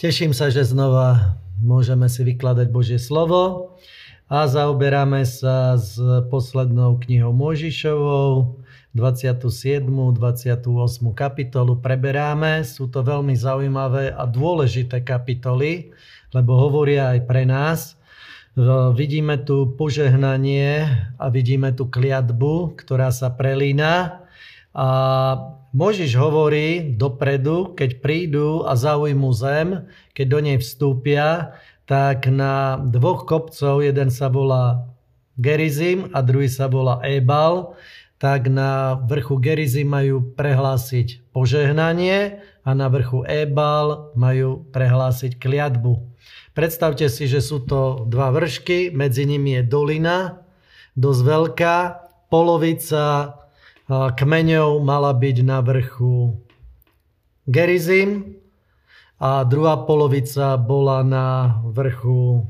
Teším sa, že znova môžeme si vykladať Božie slovo a zaoberáme sa s poslednou knihou Mojžišovou, 27. 28. kapitolu preberáme. Sú to veľmi zaujímavé a dôležité kapitoly, lebo hovoria aj pre nás. Vidíme tu požehnanie a vidíme tu kliatbu, ktorá sa prelína. A Možiš hovorí dopredu, keď prídu a zaujmú zem, keď do nej vstúpia, tak na dvoch kopcov, jeden sa volá Gerizim a druhý sa volá Ebal, tak na vrchu Gerizim majú prehlásiť požehnanie a na vrchu Ebal majú prehlásiť kliatbu. Predstavte si, že sú to dva vršky, medzi nimi je dolina, dosť veľká, polovica kmeňov mala byť na vrchu Gerizim a druhá polovica bola na vrchu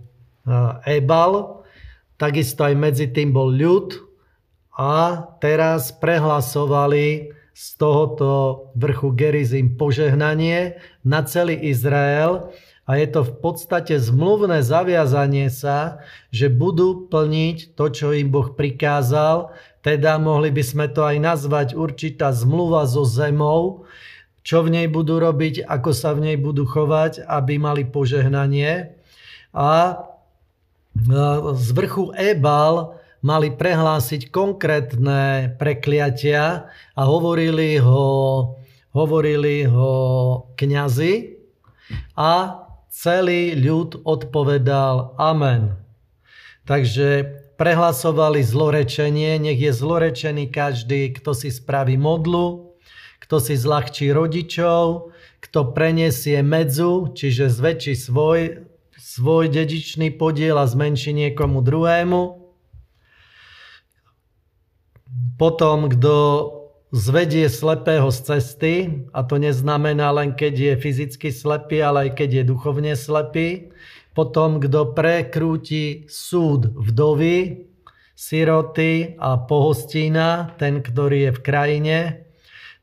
Ebal. Takisto aj medzi tým bol ľud a teraz prehlasovali z tohoto vrchu Gerizim požehnanie na celý Izrael a je to v podstate zmluvné zaviazanie sa, že budú plniť to, čo im Boh prikázal, teda mohli by sme to aj nazvať určitá zmluva so zemou, čo v nej budú robiť, ako sa v nej budú chovať, aby mali požehnanie. A z vrchu Ebal mali prehlásiť konkrétne prekliatia a hovorili ho, hovorili ho kňazi. A celý ľud odpovedal Amen. Takže prehlasovali zlorečenie, nech je zlorečený každý, kto si spraví modlu, kto si zľahčí rodičov, kto preniesie medzu, čiže zväčší svoj, svoj dedičný podiel a zmenší niekomu druhému. Potom, kto zvedie slepého z cesty, a to neznamená len keď je fyzicky slepý, ale aj keď je duchovne slepý, potom, kto prekrúti súd vdovy, siroty a pohostína, ten, ktorý je v krajine.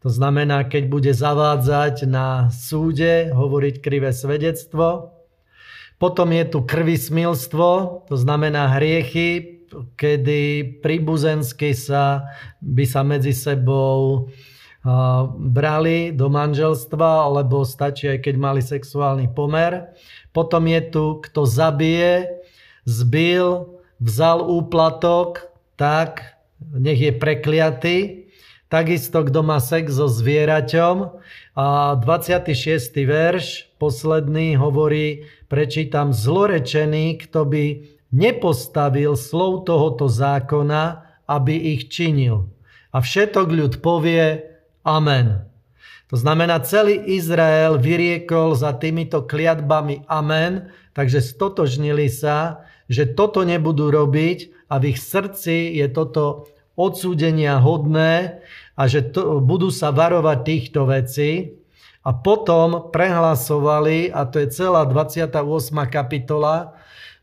To znamená, keď bude zavádzať na súde, hovoriť krivé svedectvo. Potom je tu krvismilstvo, to znamená hriechy, kedy príbuzensky sa, by sa medzi sebou brali do manželstva, alebo stačí aj keď mali sexuálny pomer. Potom je tu, kto zabije, zbil, vzal úplatok, tak nech je prekliatý. Takisto, kto má sex so zvieraťom. A 26. verš, posledný, hovorí, prečítam, zlorečený, kto by nepostavil slov tohoto zákona, aby ich činil. A všetok ľud povie Amen. To znamená, celý Izrael vyriekol za týmito kliatbami amen, takže stotožnili sa, že toto nebudú robiť a v ich srdci je toto odsúdenia hodné a že to, budú sa varovať týchto vecí. A potom prehlasovali, a to je celá 28. kapitola,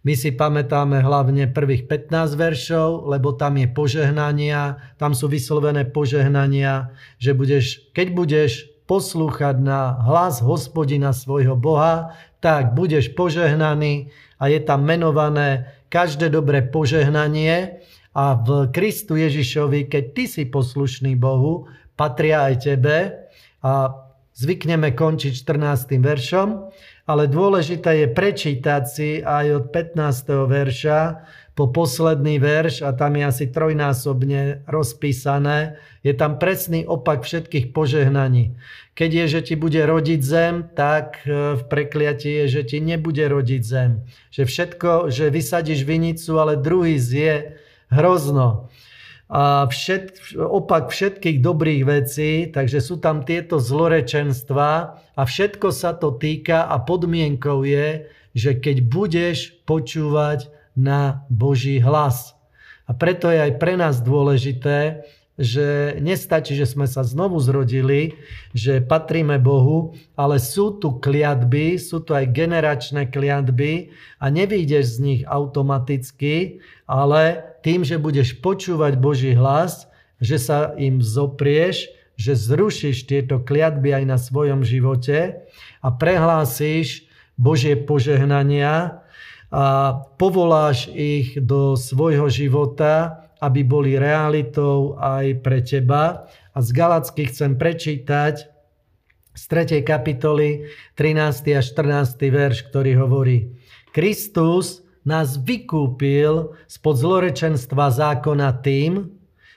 my si pamätáme hlavne prvých 15 veršov, lebo tam je požehnania, tam sú vyslovené požehnania, že budeš, keď budeš poslúchať na hlas hospodina svojho Boha, tak budeš požehnaný a je tam menované každé dobré požehnanie a v Kristu Ježišovi, keď ty si poslušný Bohu, patria aj tebe a zvykneme končiť 14. veršom, ale dôležité je prečítať si aj od 15. verša po posledný verš a tam je asi trojnásobne rozpísané. Je tam presný opak všetkých požehnaní. Keď je, že ti bude rodiť zem, tak e, v prekliati je, že ti nebude rodiť zem. Že všetko, že vysadíš vinicu, ale druhý zje hrozno. A všet, opak všetkých dobrých vecí, takže sú tam tieto zlorečenstva a všetko sa to týka a podmienkou je, že keď budeš počúvať na Boží hlas. A preto je aj pre nás dôležité, že nestačí, že sme sa znovu zrodili, že patríme Bohu, ale sú tu kliatby, sú tu aj generačné kliatby a nevídeš z nich automaticky, ale tým, že budeš počúvať Boží hlas, že sa im zoprieš, že zrušíš tieto kliatby aj na svojom živote a prehlásíš Božie požehnania a povoláš ich do svojho života, aby boli realitou aj pre teba. A z Galacky chcem prečítať z 3. kapitoly 13. a 14. verš, ktorý hovorí Kristus nás vykúpil spod zlorečenstva zákona tým,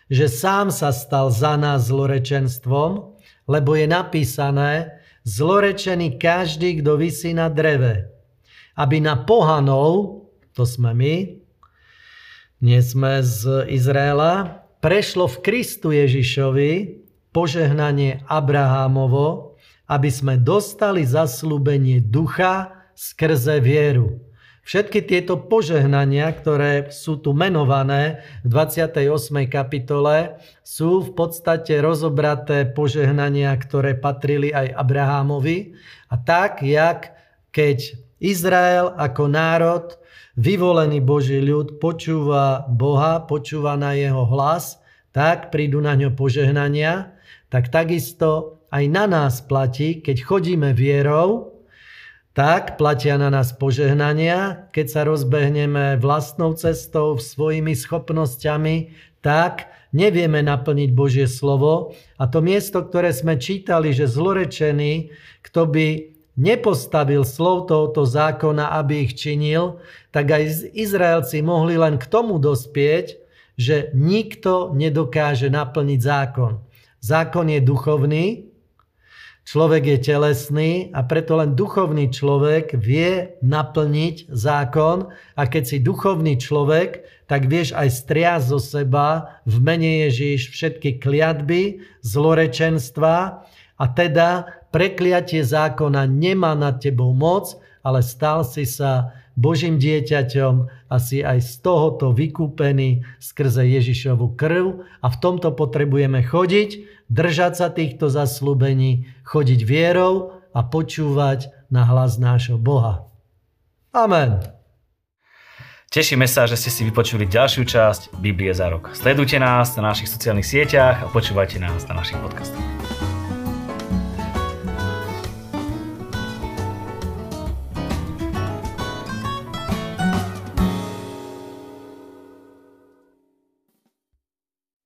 že sám sa stal za nás zlorečenstvom, lebo je napísané, zlorečený každý, kto vysí na dreve. Aby na pohanov, to sme my, nie sme z Izraela, prešlo v Kristu Ježišovi požehnanie Abrahámovo, aby sme dostali zaslúbenie ducha skrze vieru. Všetky tieto požehnania, ktoré sú tu menované v 28. kapitole, sú v podstate rozobraté požehnania, ktoré patrili aj Abrahámovi. A tak, jak keď Izrael ako národ, vyvolený Boží ľud, počúva Boha, počúva na jeho hlas, tak prídu na ňo požehnania, tak takisto aj na nás platí, keď chodíme vierou, tak platia na nás požehnania, keď sa rozbehneme vlastnou cestou, svojimi schopnosťami, tak nevieme naplniť Božie slovo. A to miesto, ktoré sme čítali, že zlorečený, kto by nepostavil slov tohoto zákona, aby ich činil, tak aj Izraelci mohli len k tomu dospieť, že nikto nedokáže naplniť zákon. Zákon je duchovný, Človek je telesný a preto len duchovný človek vie naplniť zákon a keď si duchovný človek, tak vieš aj striasť zo seba v mene Ježíš všetky kliatby, zlorečenstva a teda prekliatie zákona nemá nad tebou moc, ale stal si sa Božím dieťaťom a si aj z tohoto vykúpený skrze Ježišovu krv a v tomto potrebujeme chodiť, držať sa týchto zaslúbení, chodiť vierou a počúvať na hlas nášho Boha. Amen. Tešíme sa, že ste si vypočuli ďalšiu časť Biblie za rok. Sledujte nás na našich sociálnych sieťach a počúvajte nás na našich podcastoch.